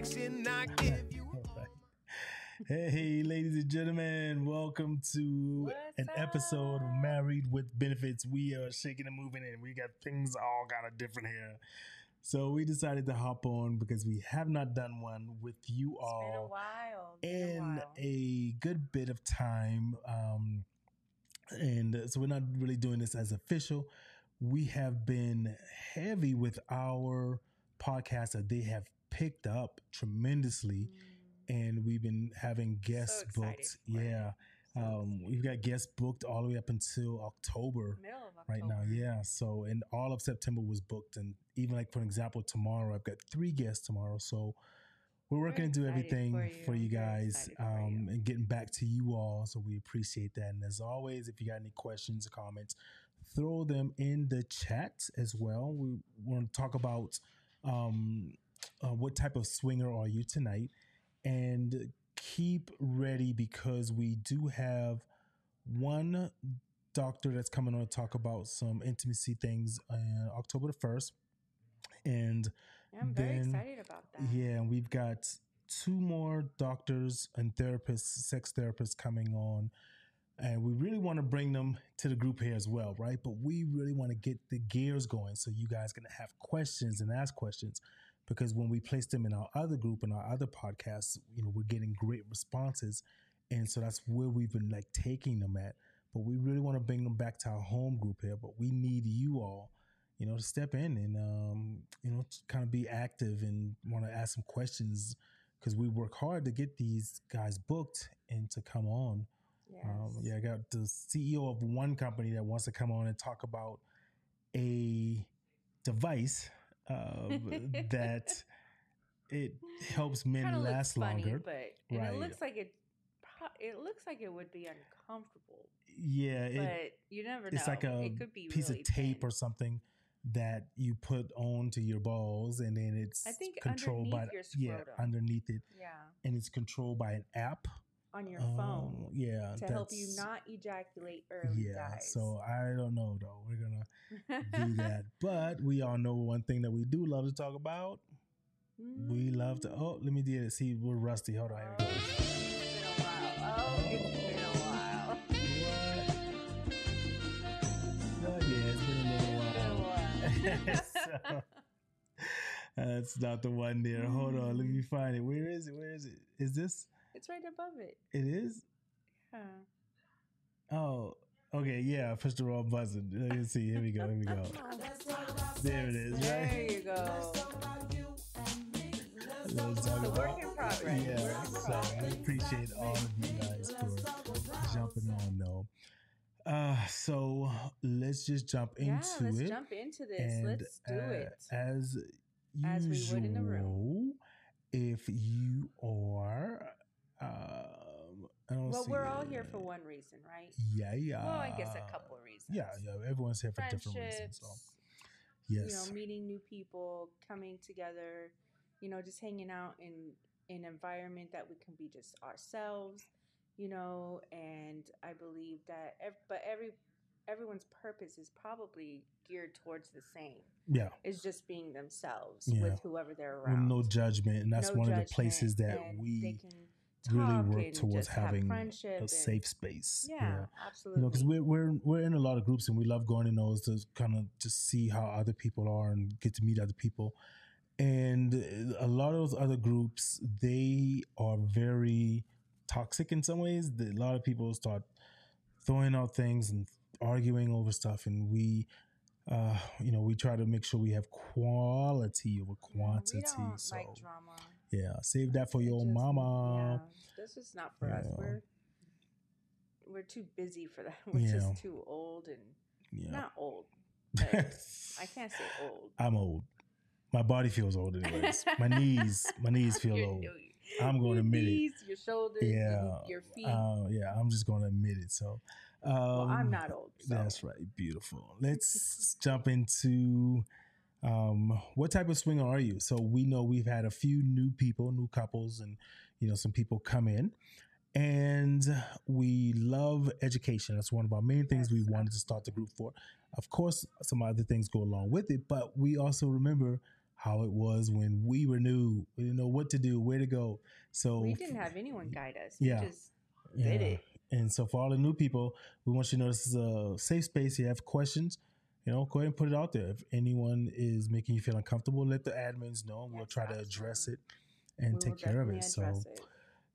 affection I give you. All right. Hey, ladies and gentlemen, welcome to What's an episode of? Married with Benefits. We are shaking and moving, and we got things all kind of different here. So we decided to hop on because we have not done one with you It's been a all while. Been a in while. a good bit of time. Um, and so we're not really doing this as official. We have been heavy with our podcast that they have picked up tremendously, and we've been having guests excited booked. for it. Yeah, um, we've got guests booked all the way up until October Middle of October. right now. Yeah. So, and all of September was booked. And even like, for example, tomorrow, I've got three guests tomorrow. So we're working to do everything for for you. you, I'm very guys excited for um, you. and getting back to you all. So we appreciate that. And as always, if you got any questions or comments, throw them in the chat as well. We want to talk about um, uh, what type of swinger are you tonight? And keep ready because we do have one doctor that's coming on to talk about some intimacy things on October the 1st. And Yeah, I'm very then- excited about that. yeah, and we've got two more doctors and therapists, sex therapists coming on. And we really want to bring them to the group here as well, right? But we really want to get the gears going so you guys can have questions and ask questions. Because when we place them in our other group and our other podcasts, you know, we're getting great responses. And so that's where we've been like taking them at. But we really want to bring them back to our home group here. But we need you all you know, to step in and um, you know, kind of be active and want to ask some questions because we work hard to get these guys booked and to come on. Yes. Um, yeah, I got the CEO of one company that wants to come on and talk about a device uh, that it helps men Kinda last funny, longer. but and Right. it looks like it. It looks like it would be uncomfortable, yeah, it, but you never know. it's like a it could be piece really of tape thin. or something that you put onto your balls and then it's I think controlled by yeah underneath it yeah and it's controlled by an app on your Um, phone yeah to help you not ejaculate early. yeah guys. so i don't know though we're gonna do that but we all know one thing that we do love to talk about we love to oh let me do it see we're rusty hold on Oh, it's been a while. Oh, it's been a while. What? yeah it's been a little while It's been a while. so, that's not the one there hold on let me find it where is it where is it is this It's right above it. it is Huh. Oh, okay, yeah. I pushed the wrong button. Let me see. Here we go. Here we go. There it is. There Right. you go. Let's talk The about- work in progress. Yeah. So progress. we appreciate all of you guys for jumping on, though. Uh, so let's just jump into Yeah, into let's it. jump into this. and let's do uh, it. as As we usual. would in the room. If you are, um, I don't Well, we're all here for one reason, right? Yeah, yeah. Well, I guess a couple of reasons. Yeah, yeah. Everyone's here for different reasons. So. Yes. you know, meeting new people, coming together, you know, just hanging out in an environment that we can be just ourselves, you know, and I believe that ev- but every everyone's purpose is probably geared towards the same. yeah. Is just being themselves Yeah. with whoever they're around. no judgment. And that's No one of the places that we can really work towards having a safe space. Yeah, You absolutely. know, because we're, we're we're in a lot of groups and we love going in those to kind of just see how other people are and get to meet other people. And a lot of those other groups, they are very toxic in some ways. A lot of people start throwing out things and arguing over stuff, and we, uh, you know, we try to make sure we have quality over quantity. we don't so like drama. Yeah, save that for your Just- mama. Yeah, this is not for us. We're we're too busy for that. We're Yeah. just too old and Yeah, not old. I can't say old. I'm old. My body feels old, anyways. my knees, my knees feel Your old. I'm going to admit it. knees, Your shoulders, Yeah, your, your feet. Uh, yeah, I'm just going to admit it. So, um, well, I'm not old. So. That's right. Beautiful. Let's jump into um, what type of swinger are you? So we know we've had a few new people, new couples, and you know some people come in, and we love education. That's one of our main things we wanted to start the group for. Of course, some other things go along with it, but we also remember how it was when we were new. We didn't know what to do, where to go. So we didn't have anyone guide us. We Yeah. just did it. And so for all the new people, we want you to know this is a safe space. You have questions, you know, go ahead and put it out there. If anyone is making you feel uncomfortable, let the admins know. and we'll Yes, try to address it and will take care of it. So it.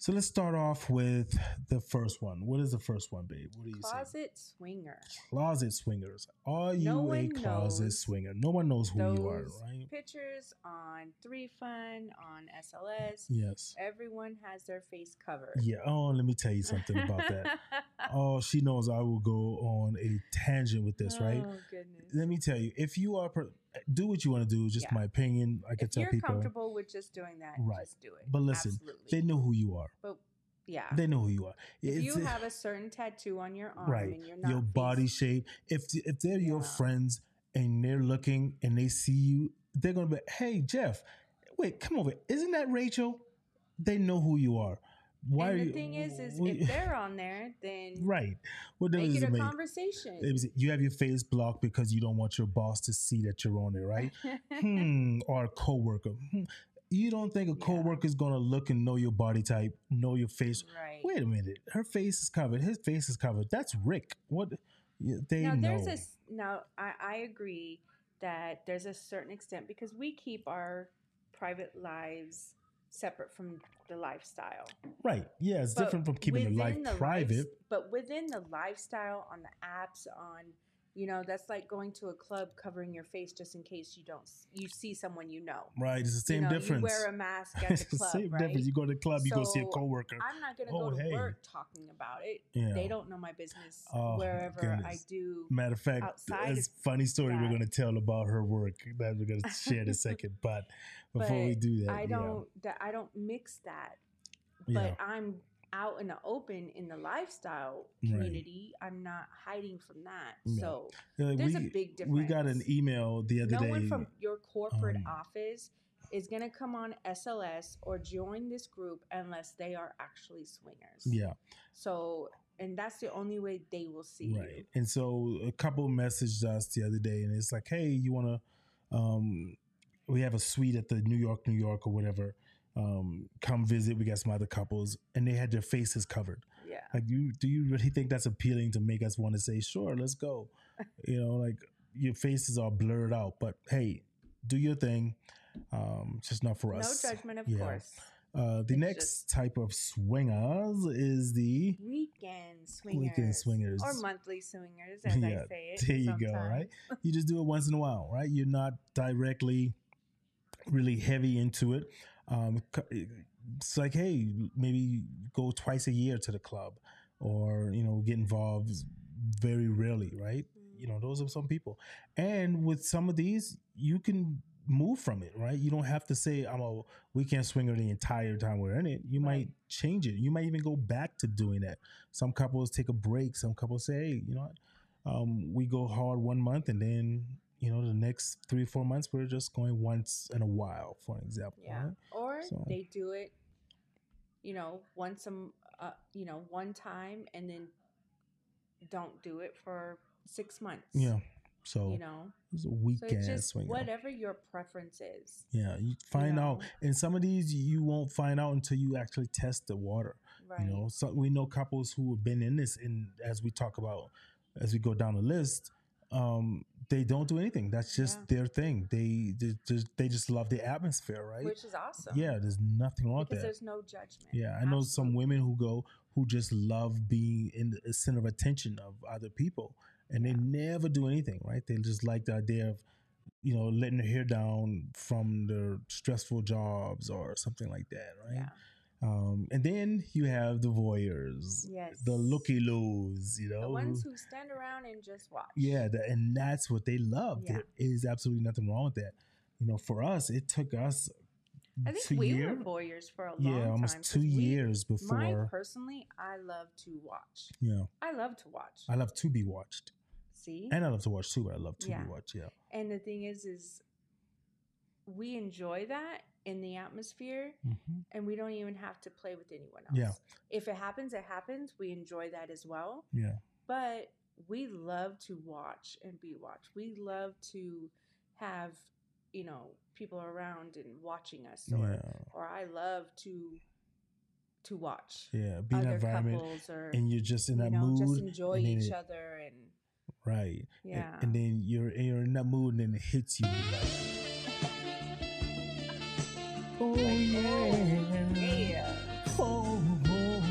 So let's start off with the first one. What is the first one, babe? What do you say? Closet swinger. Closet swingers. Are you No a closet swinger? No one knows who you are, right? pictures on Three Fun, on SLS, Yes. everyone has their face covered. Yeah. Oh, let me tell you something about that. Oh, she knows I will go on a tangent with this, right? Oh goodness. Let me tell you, if you are, per- do what you want to do. Just Yeah. my opinion. I can if tell you're people comfortable with just doing that, Right. just do it. But listen, Absolutely. they know who you are. but yeah, They know who you are. if you have a certain tattoo on your arm right, and you're not your body shape. If if they're your friends and they're looking and they see you, they're gonna be, hey Jeff, wait, come over. Isn't that Rachel? They know who you are. Why and the you? thing is, is we- if they're on there, then right, what make difference it does a it make? conversation. Was- You have your face blocked because you don't want your boss to see that you're on there, right? hmm, or a coworker. Hmm. You don't think a Yeah. coworker is gonna look and know your body type, know your face? right. Wait a minute, her face is covered. His face is covered. That's Rick. What? They now know. there's a s- now I, I agree that there's a certain extent because we keep our private lives separate from the lifestyle. right. Yeah, it's But different from keeping the life the private. but within the lifestyle on the apps on you know that's like going to a club covering your face just in case you don't you see someone you know. right. It's the same you know, difference. You wear a mask at the the club, same right? difference. You go to the club, you go see a coworker. I'm not gonna Oh, go to hey. work talking about it. Yeah. They don't know my business Oh, wherever I do. Matter of fact, outside a funny story we're going to tell about her work that we're going to share in a second. But before we do that, I don't that I don't mix that. Yeah. But I'm out in the open in the lifestyle Right. community. I'm not hiding from that. Yeah. So like, there's we, a big difference. we got an email the other no day. one from your corporate um, office is gonna come on SLS or join this group unless they are actually swingers. yeah, So and that's the only way they will see right. you. And so a couple messaged us the other day, and it's like, hey, you want to? Um, we have a suite at the New York, New York, or whatever. Um, come visit. We got some other couples, and they had their faces covered. Yeah. Like, you do you really think that's appealing to make us want to say, sure, let's go? you know, like your faces are blurred out, but hey, do your thing. Um, it's just not for us. No judgment, of Yeah. course. Uh, the It's next type of swingers is the Weekend swingers. weekend swingers. Or monthly swingers, as Yeah, I say it. there you go, right? You just do it once in a while, right? You're not directly really heavy into it. Um, it's like, hey, maybe go twice a year to the club, or you know, get involved very rarely, right? You know, those are some people. And with some of these, you can move from it, right? You don't have to say I'm a weekend swinger the entire time we're in it. You Right. might change it. You might even go back to doing that. Some couples take a break. Some couples say, hey, you know what? Um, we go hard one month and then, you know, the next three, four months, we're just going once in a while, for example. Yeah. right? Or So- they do it, you know, once some, uh, you know, one time and then don't do it for six months. Yeah. So, You know, it's a so weekend it's just swinger. whatever your preference is. Yeah, you find out, know? and some of these you won't find out until you actually test the water. Right. You know, so we know couples who have been in this, and as we talk about, as we go down the list, um, they don't do anything. That's just Yeah. their thing. They they just they just love the atmosphere, right? Which is awesome. yeah, there's nothing wrong with that. there's no judgment. Yeah, I know some women who go who just love being in the center of attention of other people, and they never do anything. Right? They just like the idea of, you know, letting their hair down from their stressful jobs or something like that. Right? Yeah. Um, and then you have the voyeurs, Yes. the looky loos. You know, The ones who stand around and just watch. yeah, the, and that's what they love. Yeah. There is absolutely nothing wrong with that. You know, for us, it took us I think two we year- were voyeurs for a long yeah, almost time. 'cause two we- years Mine before. personally, I love to watch. yeah, I love to watch. I love to be watched. See? and I love to watch too. But I love to Yeah. be watched. Yeah, And the thing is, is we enjoy that in the atmosphere, hmm and we don't even have to play with anyone else. Yeah. If it happens, it happens. We enjoy that as well. yeah, But we love to watch and be watched. We love to have, you know people around and watching us or yeah, or I love to to watch yeah. Be in that environment, or and you're just in you that know mood. just enjoy and each it- other and Right. And- yeah And, then you're you're in that mood, and then it hits you. Like, oh yeah. yeah Oh, oh.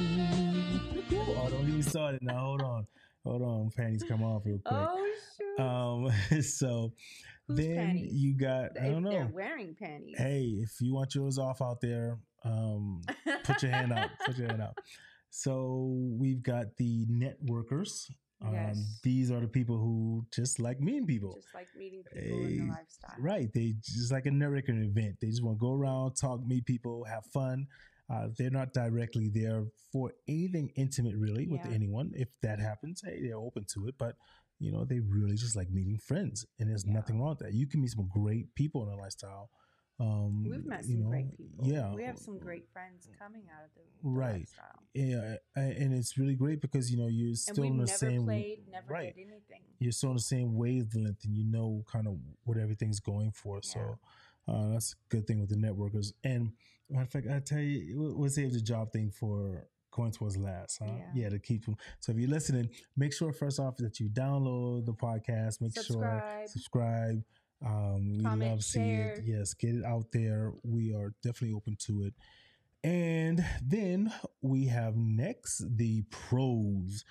oh, don't even start it now. Hold on. Hold on. Panties come off real quick. oh shoot Um, so Whose then panties? you got, I if don't they're know. wearing panties Hey, if you want yours off out there, um, put your hand up. Put your hand up. So we've got the networkers. Um, Yes. These are the people who just like meeting people. just like meeting people in the lifestyle Right. They just like a networking event. They just want to go around, talk, meet people, have fun. Uh, they're not directly there for anything intimate, really, with Yeah. anyone. If that happens, hey, they're open to it. But you know, they really just like meeting friends, and there's Yeah. nothing wrong with that. You can meet some great people in a lifestyle. Um, We've met you some know, great people. Yeah, we have some great friends coming out of the, the Right. lifestyle. Yeah, and it's really great because you know you're still in the same played, never right. did anything. you're still in the same wavelength and you know kind of what everything's going for. So uh, that's a good thing with the networkers. And matter of fact, I tell you, we'll, save the job thing for going towards last. Huh? Yeah. to keep them. So if you're listening, make sure first off that you download the podcast. Make sure Subscribe. subscribe. Um, we Comment, love seeing it. Yes, get it out there. We are definitely open to it. And then we have next the pros.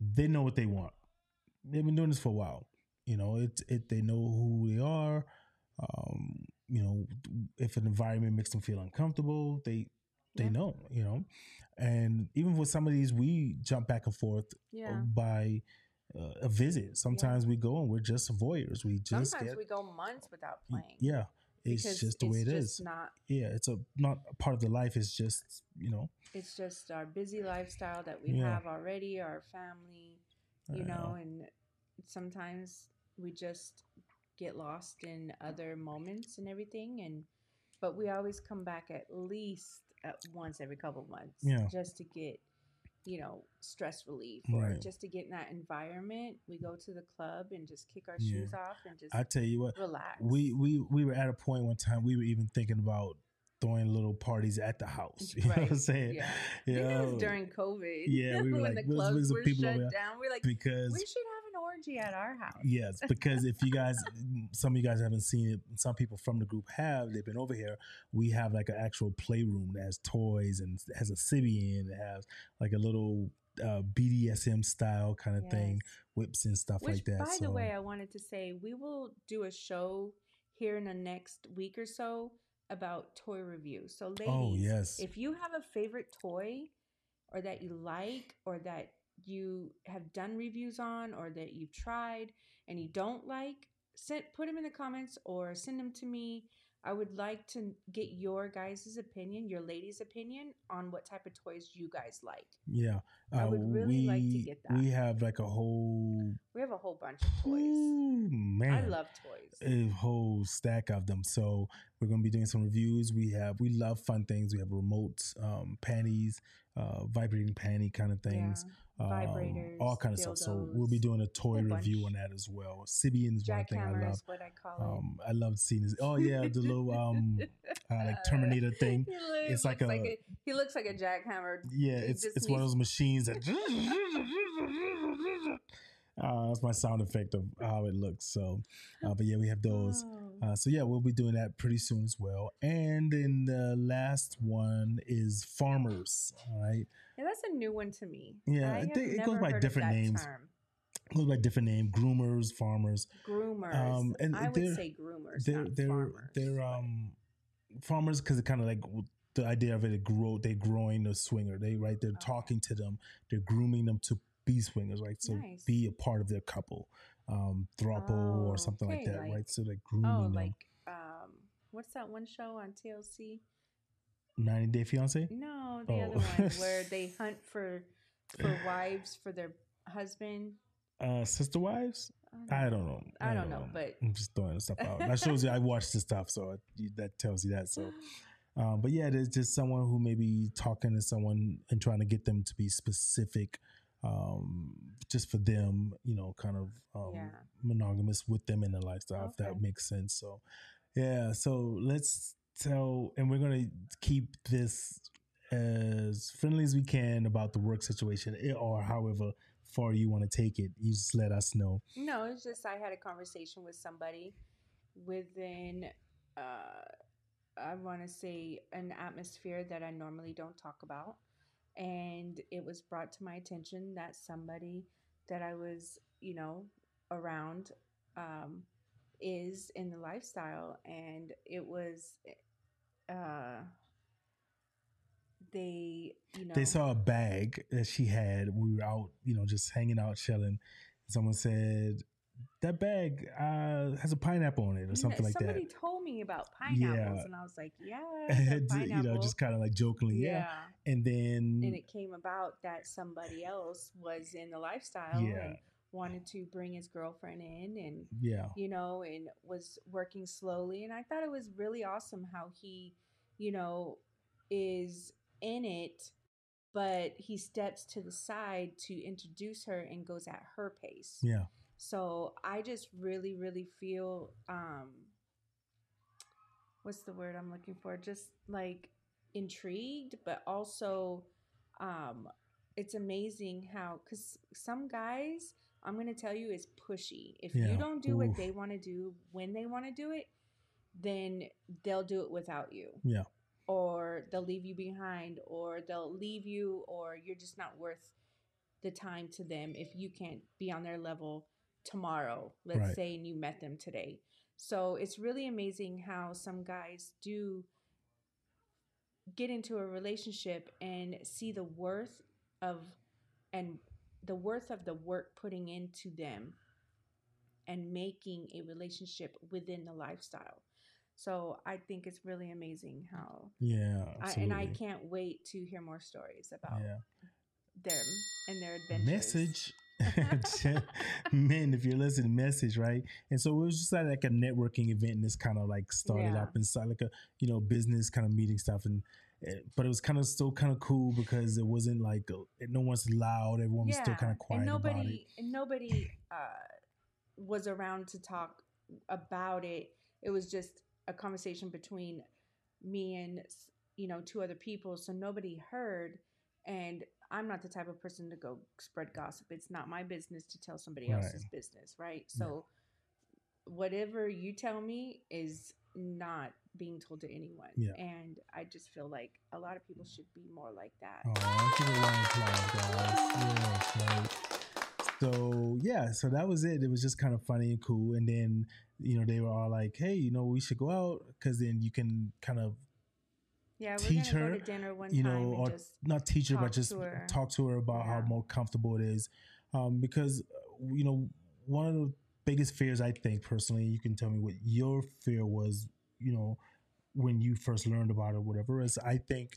They know what they want. They've been doing this for a while. You know, it it they know who they are. Um, you know, if an environment makes them feel uncomfortable, they they Yeah. know, you know. And even with some of these, we jump back and forth Yeah. by uh, a visit. Sometimes we go and we're just voyeurs. We just Sometimes get we go months without playing. yeah. It's just the way it it's is. Not. yeah, it's a not a part of the life. It's just you know. It's just our busy lifestyle that we Yeah. have already. Our family, you uh, know, and sometimes we just get lost in other moments and everything. And but we always come back at least at once every couple months, Yeah. just to get you know stress relief or Right. just to get in that environment. We go to the club and just kick our Yeah. shoes off and just I tell you what, relax. we we we were at a point one time we were even thinking about throwing little parties at the house. You know what I'm saying? yeah. You think it was during COVID. Yeah, we were when like, the clubs were people shut down. We're like, because we should at our house. Yes, because if you guys, some of you guys haven't seen it, some people from the group have. They've been over here. We have like an actual playroom that has toys and has a Sybian. It has like a little uh, BDSM style kind of thing, whips and stuff Which, like that. by so, the way, I wanted to say we will do a show here in the next week or so about toy reviews. So, ladies, oh yes, if you have a favorite toy or that you like or that you have done reviews on or that you've tried and you don't like send put them in the comments or send them to me i would like to get your guys' opinion your ladies opinion on what type of toys you guys like yeah. I would really we, like to get that. We have like a whole, we have a whole bunch of toys Ooh, man, i love toys a whole stack of them. So we're gonna be doing some reviews. We have we love fun things. We have remotes, um, panties, uh, vibrating panty kind of things, yeah. um, all kind of stuff. So we'll be doing a toy whole review on that as well. Sybian is one thing I love. what i call Um, I love seeing this. Oh yeah, the little um, uh, like Terminator thing. It's like looks a- he looks like a jackhammer Yeah, He it's it's one of those machines that. Uh, that's my sound effect of how it looks. So, uh, but yeah, we have those. Oh. Uh, so yeah, we'll be doing that pretty soon as well. And then the last one is farmers. All right, Yeah, that's a new one to me. Yeah, I I it goes by different names. Term. goes by different name: groomers, farmers. Groomers. Um, and I would say groomers. They're not they're farmers. they're um farmers because it kind of like the idea of it, it grow they're growing the swinger. They right, they're Okay. talking to them, they're grooming them to be swingers, right? So Nice. be a part of their couple, um, throuple Oh, or something like that, like- right? So they're grooming Oh, them. like um, what's that one show on TLC? 90 Day Fiance. No, the Oh. other one where they hunt for for wives for their husband. Uh, Sister Wives. I don't know. I don't know, but I'm just throwing stuff out. That shows you I watched the stuff, so that tells you that. So, um, but yeah, there's just someone who may be talking to someone and trying to get them to be specific, um, just for them, you know, kind of um, Yeah. monogamous with them in their lifestyle, if that makes sense. So, Yeah. So let's tell, and we're gonna keep this as friendly as we can about the work situation, eh, or however far you want to take it. You just let us know. No, it's just I had a conversation with somebody within, uh, I want to say, an atmosphere that I normally don't talk about. And it was brought to my attention that somebody that I was, you know, around um, is in the lifestyle. And it was, uh, they, you know, They saw a bag that she had. We were out, you know, just hanging out, chilling. Someone said that bag uh, has a pineapple on it, or Yeah, something like that. somebody told me about pineapples, Yeah. and I was like, yeah, you know, just kind of like jokingly, yeah. And then, and it came about that somebody else was in the lifestyle Yeah. and wanted to bring his girlfriend in and yeah, you know and was working slowly and i thought it was really awesome how he you know is in it but he steps to the side to introduce her and goes at her pace yeah, so I just really, really feel um what's the word I'm looking for? Just like intrigued, but also um it's amazing how cuz some guys I'm going to tell you is pushy. If Yeah. you don't do Oof. what they want to do when they want to do it, then they'll do it without you. Yeah. Or they'll leave you behind or they'll leave you or you're just not worth the time to them if you can't be on their level tomorrow, let's Right. say, and you met them today. So it's really amazing how some guys do get into a relationship and see the worth of and the worth of the work putting into them and making a relationship within the lifestyle. So I think it's really amazing how yeah. I, and I can't wait to hear more stories about Yeah. them and their adventures. message men if you're listening message right and so it was just like, like a networking event and this kind of like started Yeah. up inside like a you know business kind of meeting stuff and eh, but it was kind of still kind of cool because it wasn't like no one's loud everyone was still kind of quiet and nobody and nobody uh, was around to talk about it. It was just a conversation between me and you know two other people, so nobody heard. And I'm not the type of person to go spread gossip. It's not my business to tell somebody Right. else's business, right? So whatever you tell me is not being told to anyone. Yeah. And I just feel like a lot of people should be more like that. Oh, give a round of applause, guys. Yes. So yeah, so that was it. It was just kind of funny and cool. And then you know they were all like, "Hey, you know, we should go out because then you can kind of Yeah, we're teach her, go to dinner one you know, or not teach her, but just her. talk to her about how more comfortable it is. Um, because uh, you know, one of the biggest fears I think personally, you can tell me what your fear was. You know, when you first learned about it, whatever is. I think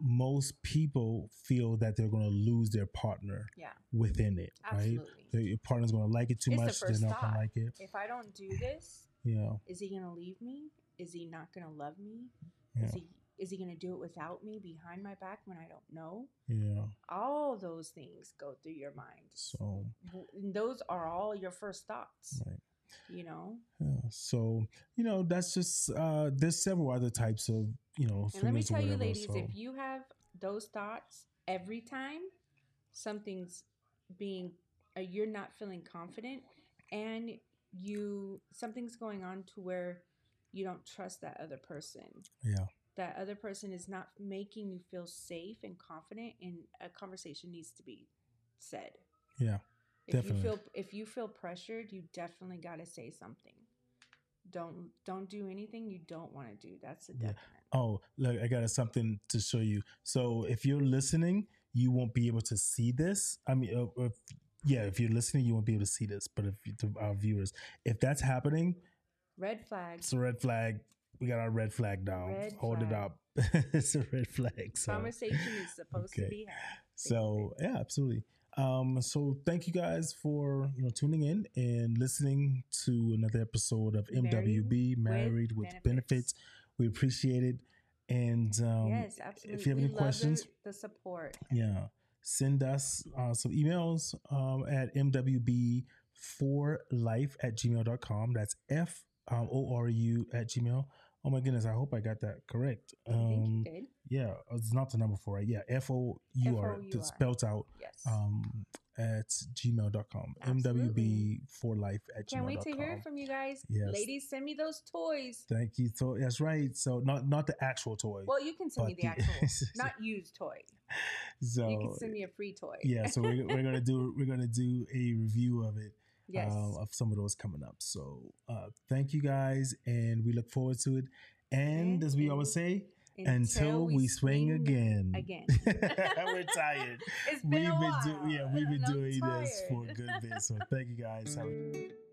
most people feel that they're going to lose their partner yeah, within it, right? absolutely. Their your partner's going to like it too It's the much. They're first not going to like it. If I don't do this, Yeah, is he gonna leave me? Is he not gonna love me? yeah, Is he is he gonna do it without me behind my back when I don't know? yeah. All those things go through your mind. So, and those are all your first thoughts. right. You know. Yeah, so you know that's just uh there's several other types of you know And let me tell you, ladies, so- if you have those thoughts every time something's being, uh, you're not feeling confident, and you something's going on to where you don't trust that other person. yeah That other person is not making you feel safe and confident, and a conversation needs to be said. yeah If Definitely. you feel if you feel pressured, you definitely got to say something. Don't don't do anything you don't want to do. That's a Yeah. oh look i got something to show you so if you're listening you won't be able to see this i mean uh, if, yeah if you're listening you won't be able to see this but if you, to our viewers if that's happening Red flag. it's a red flag we got our red flag down Red hold it up it's a red flag so Conversation is supposed to be had. So yeah, absolutely. Um, so thank you guys for you know tuning in and listening to another episode of MWB Married with, with benefits. Benefits. We appreciate it. And um, yes, absolutely. if you have We any questions, the, the support. yeah, send us uh, some emails um, at mwb4life at gmail.com. That's F um, O-R-U at Gmail. Oh my goodness, I hope I got that correct. I think you Um, did. yeah, it's not the number four, right? Yeah, F-O-U-R, F-O-U-R. spelt out Yes. um, at gmail.com. Absolutely. MWB for life at Gmail. Can't wait to hear from you guys. Yes. Ladies, send me those toys. Thank you. So that's right. So not not the actual toy. Well, you can send me the the- actual, not used toy. so you can send me a free toy. yeah, so we're, we're gonna do we're gonna do a review of it yes. um, of some of those coming up. So uh, thank you guys, and we look forward to it. And, And- as we always say, until, we, swing, again. Again. we're tired. It's been we've a been while. do- yeah, we've been I'm doing this for a good bit. So thank you guys. Have